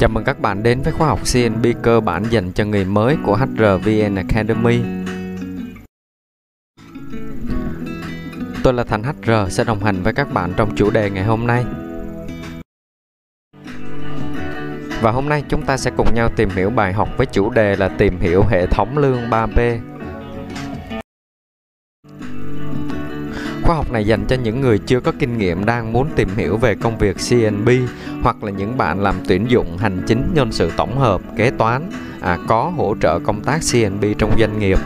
Chào mừng các bạn đến với khóa học CNB cơ bản dành cho người mới của HRVN Academy. Tôi là Thành HR sẽ đồng hành với các bạn trong chủ đề ngày hôm nay. Và hôm nay chúng ta sẽ cùng nhau tìm hiểu bài học với chủ đề là tìm hiểu hệ thống lương 3P. Khóa học này dành cho những người chưa có kinh nghiệm đang muốn tìm hiểu về công việc CNB hoặc là những bạn làm tuyển dụng hành chính nhân sự tổng hợp, kế toán, à, có hỗ trợ công tác CNB trong doanh nghiệp.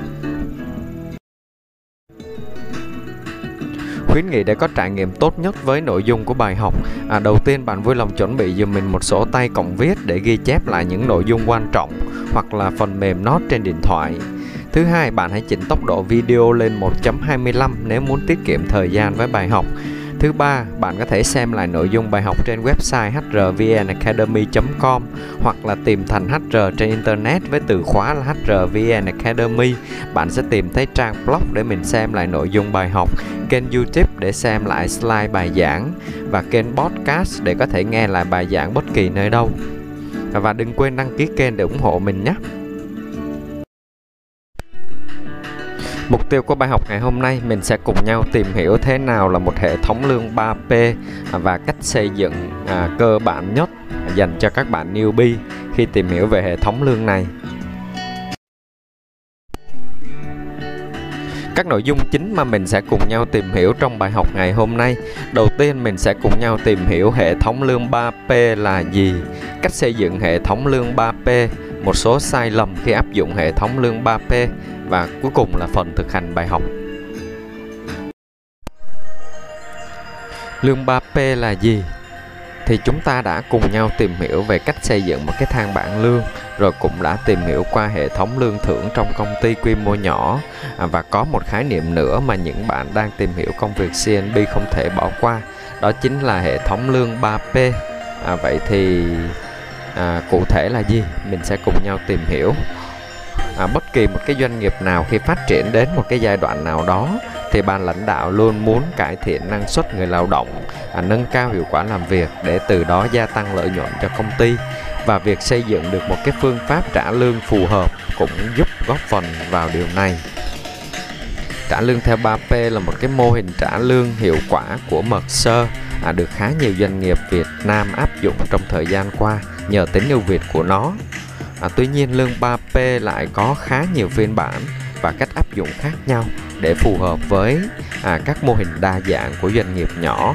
khuyến nghị để có trải nghiệm tốt nhất với nội dung của bài học. À, đầu tiên bạn vui lòng chuẩn bị giùm mình một sổ tay cộng viết để ghi chép lại những nội dung quan trọng hoặc là phần mềm note trên điện thoại. Thứ hai, bạn hãy chỉnh tốc độ video lên 1.25 nếu muốn tiết kiệm thời gian với bài học. Thứ ba, bạn có thể xem lại nội dung bài học trên website hrvnacademy.com hoặc là tìm thành HR trên internet với từ khóa là HRVN Academy. Bạn sẽ tìm thấy trang blog để mình xem lại nội dung bài học, kênh YouTube để xem lại slide bài giảng và kênh podcast để có thể nghe lại bài giảng bất kỳ nơi đâu. Và đừng quên đăng ký kênh để ủng hộ mình nhé. Mục tiêu của bài học ngày hôm nay mình sẽ cùng nhau tìm hiểu thế nào là một hệ thống lương 3P và cách xây dựng à, cơ bản nhất dành cho các bạn newbie khi tìm hiểu về hệ thống lương này. Các nội dung chính mà mình sẽ cùng nhau tìm hiểu trong bài học ngày hôm nay. Đầu tiên mình sẽ cùng nhau tìm hiểu hệ thống lương 3P là gì, cách xây dựng hệ thống lương 3P, một số sai lầm khi áp dụng hệ thống lương 3P và cuối cùng là phần thực hành bài học. Lương 3P là gì? Thì chúng ta đã cùng nhau tìm hiểu về cách xây dựng một cái thang bảng lương rồi cũng đã tìm hiểu qua hệ thống lương thưởng trong công ty quy mô nhỏ à, và có một khái niệm nữa mà những bạn đang tìm hiểu công việc CNB không thể bỏ qua đó chính là hệ thống lương 3P à, vậy thì à, cụ thể là gì? Mình sẽ cùng nhau tìm hiểu. À, bất kỳ một cái doanh nghiệp nào khi phát triển đến một cái giai đoạn nào đó thì ban lãnh đạo luôn muốn cải thiện năng suất người lao động à, nâng cao hiệu quả làm việc để từ đó gia tăng lợi nhuận cho công ty. Và việc xây dựng được một cái phương pháp trả lương phù hợp cũng giúp góp phần vào điều này. Trả lương theo 3P là một cái mô hình trả lương hiệu quả của Mercer à, được khá nhiều doanh nghiệp Việt Nam áp dụng trong thời gian qua nhờ tính ưu việt của nó À, tuy nhiên lương 3P lại có khá nhiều phiên bản và cách áp dụng khác nhau để phù hợp với à, các mô hình đa dạng của doanh nghiệp nhỏ.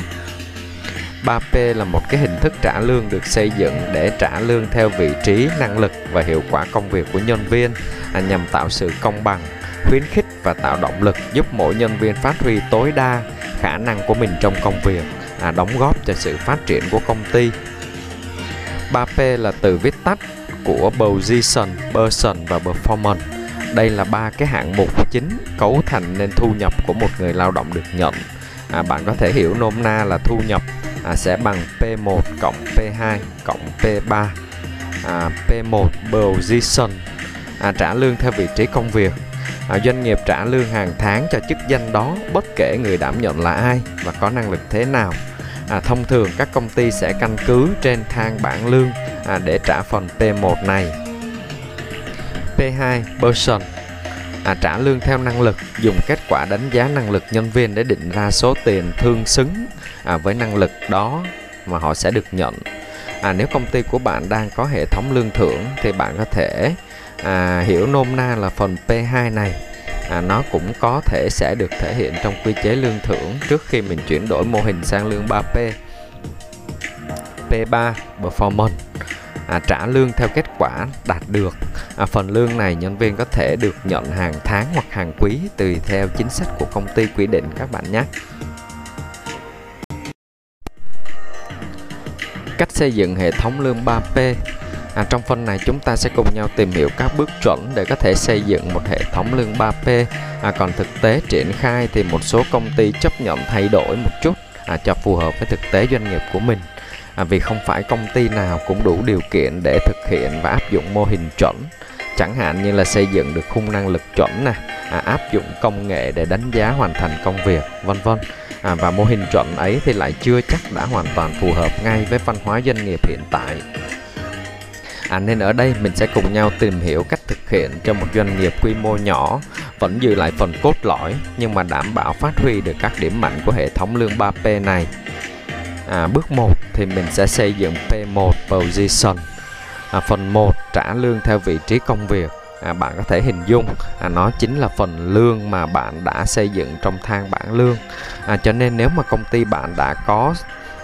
3P là một cái hình thức trả lương được xây dựng để trả lương theo vị trí, năng lực và hiệu quả công việc của nhân viên à, nhằm tạo sự công bằng, khuyến khích và tạo động lực giúp mỗi nhân viên phát huy tối đa khả năng của mình trong công việc, à, đóng góp cho sự phát triển của công ty. 3P là từ viết tắt của position, person và performance. Đây là ba cái hạng mục chính cấu thành nên thu nhập của một người lao động được nhận. À, bạn có thể hiểu nôm na là thu nhập à, sẽ bằng P1 cộng P2 cộng P3. À, P1 position à, trả lương theo vị trí công việc. À, doanh nghiệp trả lương hàng tháng cho chức danh đó bất kể người đảm nhận là ai và có năng lực thế nào. À, thông thường các công ty sẽ căn cứ trên thang bảng lương à, để trả phần P1 này. P2 person à, trả lương theo năng lực dùng kết quả đánh giá năng lực nhân viên để định ra số tiền tương xứng à, với năng lực đó mà họ sẽ được nhận. À, nếu công ty của bạn đang có hệ thống lương thưởng thì bạn có thể à, hiểu nôm na là phần P2 này à, nó cũng có thể sẽ được thể hiện trong quy chế lương thưởng trước khi mình chuyển đổi mô hình sang lương 3P. P3 performance à, trả lương theo kết quả đạt được. À, phần lương này nhân viên có thể được nhận hàng tháng hoặc hàng quý tùy theo chính sách của công ty quy định các bạn nhé. Cách xây dựng hệ thống lương 3P À, trong phần này chúng ta sẽ cùng nhau tìm hiểu các bước chuẩn để có thể xây dựng một hệ thống lương 3P. À, còn thực tế triển khai thì một số công ty chấp nhận thay đổi một chút à, cho phù hợp với thực tế doanh nghiệp của mình. À, vì không phải công ty nào cũng đủ điều kiện để thực hiện và áp dụng mô hình chuẩn. Chẳng hạn như là xây dựng được khung năng lực chuẩn nè, à, áp dụng công nghệ để đánh giá hoàn thành công việc, vân vân. À, và mô hình chuẩn ấy thì lại chưa chắc đã hoàn toàn phù hợp ngay với văn hóa doanh nghiệp hiện tại À, nên ở đây mình sẽ cùng nhau tìm hiểu cách thực hiện cho một doanh nghiệp quy mô nhỏ vẫn giữ lại phần cốt lõi nhưng mà đảm bảo phát huy được các điểm mạnh của hệ thống lương 3P này. À, bước 1 thì mình sẽ xây dựng P1 Position. À, phần 1 trả lương theo vị trí công việc. À, bạn có thể hình dung à, nó chính là phần lương mà bạn đã xây dựng trong thang bảng lương. À, cho nên nếu mà công ty bạn đã có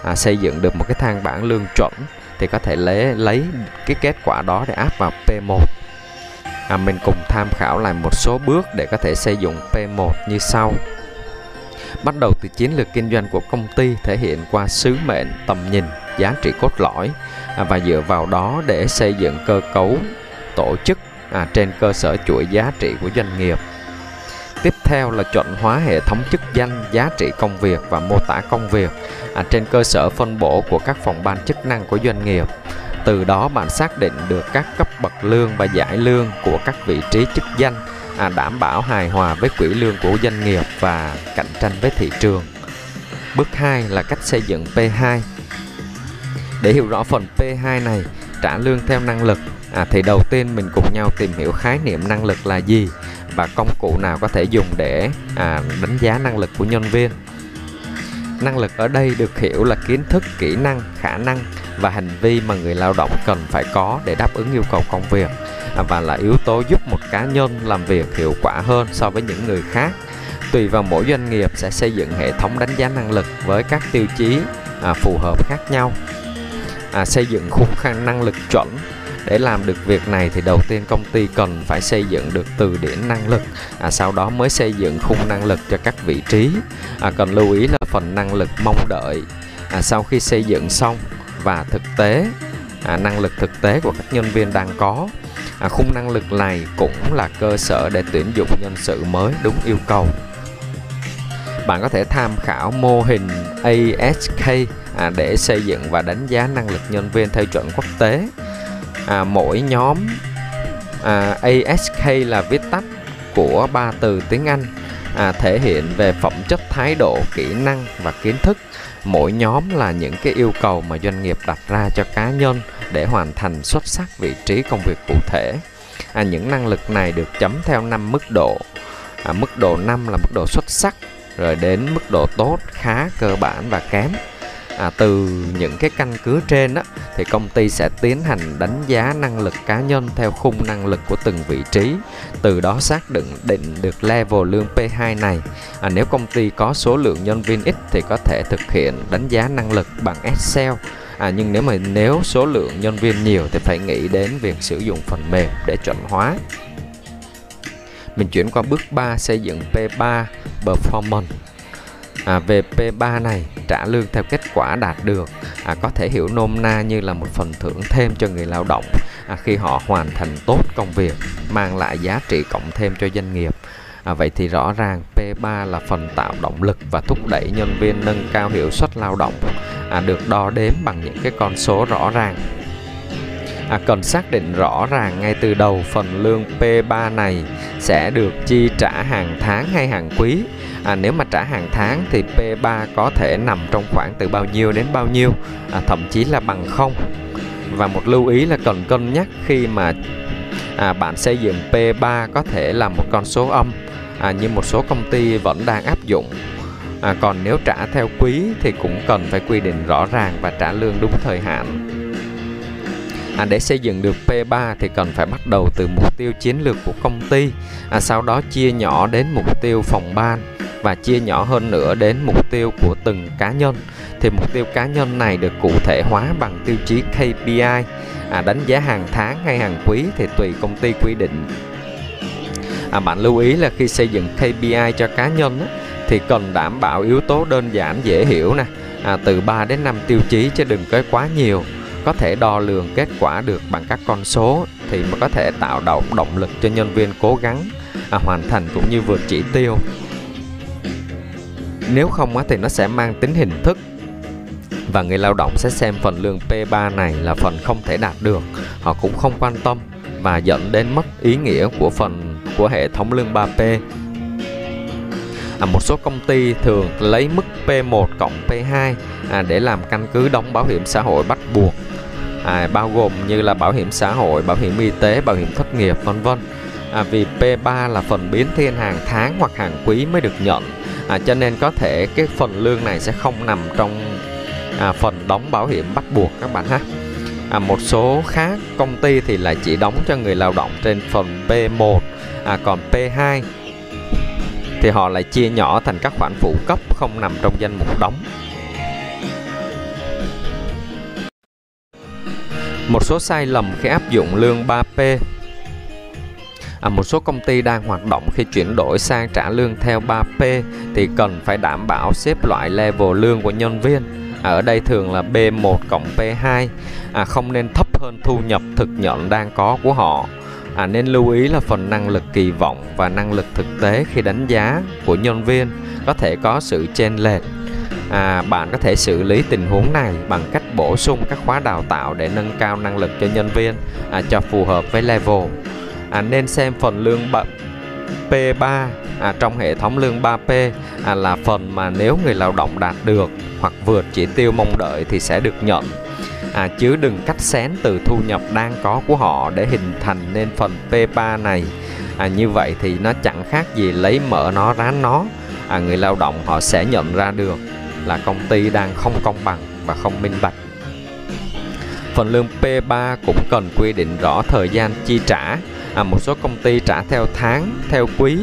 à, xây dựng được một cái thang bảng lương chuẩn thì có thể lấy lấy cái kết quả đó để áp vào P1 à, mình cùng tham khảo lại một số bước để có thể xây dựng P1 như sau. Bắt đầu từ chiến lược kinh doanh của công ty thể hiện qua sứ mệnh tầm nhìn giá trị cốt lõi. À, và dựa vào đó để xây dựng cơ cấu tổ chức à, trên cơ sở chuỗi giá trị của doanh nghiệp tiếp theo là chuẩn hóa hệ thống chức danh giá trị công việc và mô tả công việc à, trên cơ sở phân bổ của các phòng ban chức năng của doanh nghiệp. Từ đó bạn xác định được các cấp bậc lương và giải lương của các vị trí chức danh à, đảm bảo hài hòa với quỹ lương của doanh nghiệp và cạnh tranh với thị trường. Bước 2 là cách xây dựng P2 để hiểu rõ phần P2 này trả lương theo năng lực à, thì đầu tiên mình cùng nhau tìm hiểu khái niệm năng lực là gì và công cụ nào có thể dùng để à, đánh giá năng lực của nhân viên. Năng lực ở đây được hiểu là kiến thức kỹ năng khả năng và hành vi mà người lao động cần phải có để đáp ứng yêu cầu công việc à, và là yếu tố giúp một cá nhân làm việc hiệu quả hơn so với những người khác. Tùy vào mỗi doanh nghiệp sẽ xây dựng hệ thống đánh giá năng lực với các tiêu chí à, phù hợp khác nhau. À, xây dựng khung khăn năng lực chuẩn để làm được việc này thì đầu tiên công ty cần phải xây dựng được từ điển năng lực à, sau đó mới xây dựng khung năng lực cho các vị trí. À, cần lưu ý là phần năng lực mong đợi à, sau khi xây dựng xong và thực tế à, năng lực thực tế của các nhân viên đang có. À, khung năng lực này cũng là cơ sở để tuyển dụng nhân sự mới đúng yêu cầu. Bạn có thể tham khảo mô hình ASK à, để xây dựng và đánh giá năng lực nhân viên theo chuẩn quốc tế à, mỗi nhóm à, ASK là viết tắt của ba từ tiếng Anh à, thể hiện về phẩm chất thái độ kỹ năng và kiến thức. Mỗi nhóm là những cái yêu cầu mà doanh nghiệp đặt ra cho cá nhân để hoàn thành xuất sắc vị trí công việc cụ thể. À, những năng lực này được chấm theo năm mức độ. À, mức độ 5 là mức độ xuất sắc rồi đến mức độ tốt khá cơ bản và kém à, từ những cái căn cứ trên đó thì công ty sẽ tiến hành đánh giá năng lực cá nhân theo khung năng lực của từng vị trí từ đó xác định định được level lương P2 này. À, nếu công ty có số lượng nhân viên ít thì có thể thực hiện đánh giá năng lực bằng Excel. À, nhưng nếu mà nếu số lượng nhân viên nhiều thì phải nghĩ đến việc sử dụng phần mềm để chuẩn hóa. Mình chuyển qua bước 3 xây dựng P3 performance. À, về P3 này, trả lương theo kết quả đạt được. À, có thể hiểu nôm na như là một phần thưởng thêm cho người lao động à, khi họ hoàn thành tốt công việc, mang lại giá trị cộng thêm cho doanh nghiệp. À, vậy thì rõ ràng P3 là phần tạo động lực và thúc đẩy nhân viên nâng cao hiệu suất lao động à, được đo đếm bằng những cái con số rõ ràng. À, cần xác định rõ ràng ngay từ đầu phần lương P3 này sẽ được chi trả hàng tháng hay hàng quý à, nếu mà trả hàng tháng thì P3 có thể nằm trong khoảng từ bao nhiêu đến bao nhiêu? À, thậm chí là bằng không. Và một lưu ý là cần cân nhắc khi mà à, bạn xây dựng P3 có thể là một con số âm à, như một số công ty vẫn đang áp dụng. À, còn nếu trả theo quý thì cũng cần phải quy định rõ ràng và trả lương đúng thời hạn. À, để xây dựng được P3 thì cần phải bắt đầu từ mục tiêu chiến lược của công ty à, sau đó chia nhỏ đến mục tiêu phòng ban và chia nhỏ hơn nữa đến mục tiêu của từng cá nhân. Thì mục tiêu cá nhân này được cụ thể hóa bằng tiêu chí KPI à, đánh giá hàng tháng hay hàng quý thì tùy công ty quy định. À, bạn lưu ý là khi xây dựng KPI cho cá nhân á, thì cần đảm bảo yếu tố đơn giản dễ hiểu nè. À, từ 3 đến 5 tiêu chí chứ đừng có quá nhiều. Có thể đo lường kết quả được bằng các con số thì mới có thể tạo động động lực cho nhân viên cố gắng à, hoàn thành cũng như vượt chỉ tiêu nếu không á, thì nó sẽ mang tính hình thức. Và người lao động sẽ xem phần lương P3 này là phần không thể đạt được. Họ cũng không quan tâm và dẫn đến mất ý nghĩa của phần của hệ thống lương 3P à, một số công ty thường lấy mức P1 cộng P2 à, để làm căn cứ đóng bảo hiểm xã hội bắt buộc. À, bao gồm như là bảo hiểm xã hội, bảo hiểm y tế, bảo hiểm thất nghiệp vân vân. À, vì P3 là phần biến thiên hàng tháng hoặc hàng quý mới được nhận à, cho nên có thể cái phần lương này sẽ không nằm trong à, phần đóng bảo hiểm bắt buộc các bạn ha. À, một số khác công ty thì lại chỉ đóng cho người lao động trên phần P1 à, còn P2 thì họ lại chia nhỏ thành các khoản phụ cấp không nằm trong danh mục đóng. Một số sai lầm khi áp dụng lương 3P à, một số công ty đang hoạt động khi chuyển đổi sang trả lương theo 3P thì cần phải đảm bảo xếp loại level lương của nhân viên. À, ở đây thường là B1 cộng P2 à, không nên thấp hơn thu nhập thực nhận đang có của họ. À, nên lưu ý là phần năng lực kỳ vọng và năng lực thực tế khi đánh giá của nhân viên có thể có sự chênh lệch. À, bạn có thể xử lý tình huống này bằng cách bổ sung các khóa đào tạo để nâng cao năng lực cho nhân viên à, cho phù hợp với level à, nên xem phần lương P3 à, trong hệ thống lương 3P à, là phần mà nếu người lao động đạt được hoặc vượt chỉ tiêu mong đợi thì sẽ được nhận. À, chứ đừng cắt xén từ thu nhập đang có của họ để hình thành nên phần P3 này. À, như vậy thì nó chẳng khác gì lấy mỡ nó rán nó. À, người lao động họ sẽ nhận ra được là công ty đang không công bằng và không minh bạch. Phần lương P3 cũng cần quy định rõ thời gian chi trả à, một số công ty trả theo tháng theo quý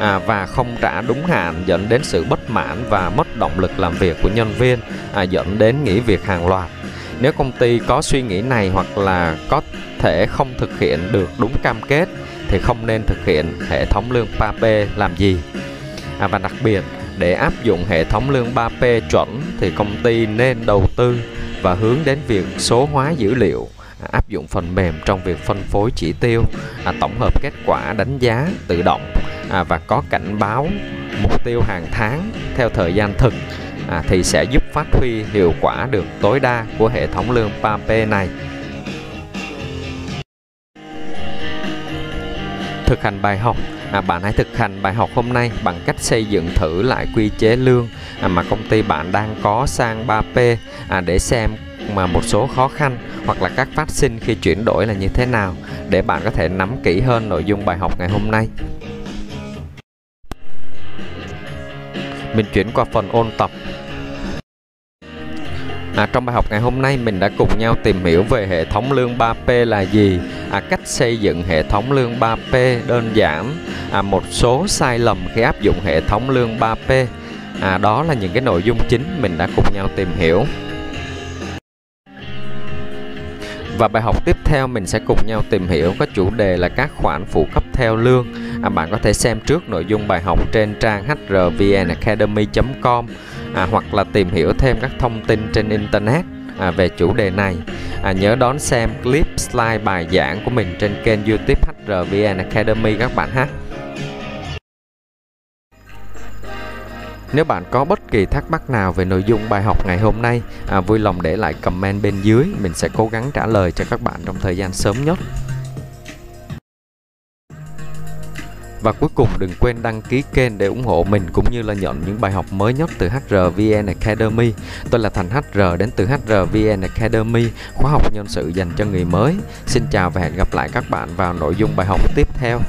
à, và không trả đúng hạn dẫn đến sự bất mãn và mất động lực làm việc của nhân viên à, dẫn đến nghỉ việc hàng loạt. Nếu công ty có suy nghĩ này hoặc là có thể không thực hiện được đúng cam kết thì không nên thực hiện hệ thống lương 3P làm gì? À, và đặc biệt để áp dụng hệ thống lương 3P chuẩn thì công ty nên đầu tư và hướng đến việc số hóa dữ liệu áp dụng phần mềm trong việc phân phối chỉ tiêu à, tổng hợp kết quả đánh giá tự động à, và có cảnh báo mục tiêu hàng tháng theo thời gian thực à, thì sẽ giúp phát huy hiệu quả được tối đa của hệ thống lương PAP này. Thực hành bài học à, bạn hãy thực hành bài học hôm nay bằng cách xây dựng thử lại quy chế lương à, mà công ty bạn đang có sang 3P à, để xem mà một số khó khăn hoặc là các phát sinh khi chuyển đổi là như thế nào để bạn có thể nắm kỹ hơn nội dung bài học ngày hôm nay. Mình chuyển qua phần ôn tập. À, trong bài học ngày hôm nay mình đã cùng nhau tìm hiểu về hệ thống lương 3P là gì, à, cách xây dựng hệ thống lương 3P đơn giản, à, một số sai lầm khi áp dụng hệ thống lương 3P. À, đó là những cái nội dung chính mình đã cùng nhau tìm hiểu. Và bài học tiếp theo mình sẽ cùng nhau tìm hiểu có chủ đề là các khoản phụ cấp theo lương. À, bạn có thể xem trước nội dung bài học trên trang hrvnacademy.com à, hoặc là tìm hiểu thêm các thông tin trên internet à, về chủ đề này. À, nhớ đón xem clip slide bài giảng của mình trên kênh YouTube HRVN Academy các bạn ha. Nếu bạn có bất kỳ thắc mắc nào về nội dung bài học ngày hôm nay, à, vui lòng để lại comment bên dưới, mình sẽ cố gắng trả lời cho các bạn trong thời gian sớm nhất. Và cuối cùng đừng quên đăng ký kênh để ủng hộ mình cũng như là nhận những bài học mới nhất từ HRVN Academy. Tôi là Thành HR đến từ HRVN Academy, khóa học nhân sự dành cho người mới. Xin chào và hẹn gặp lại các bạn vào nội dung bài học tiếp theo.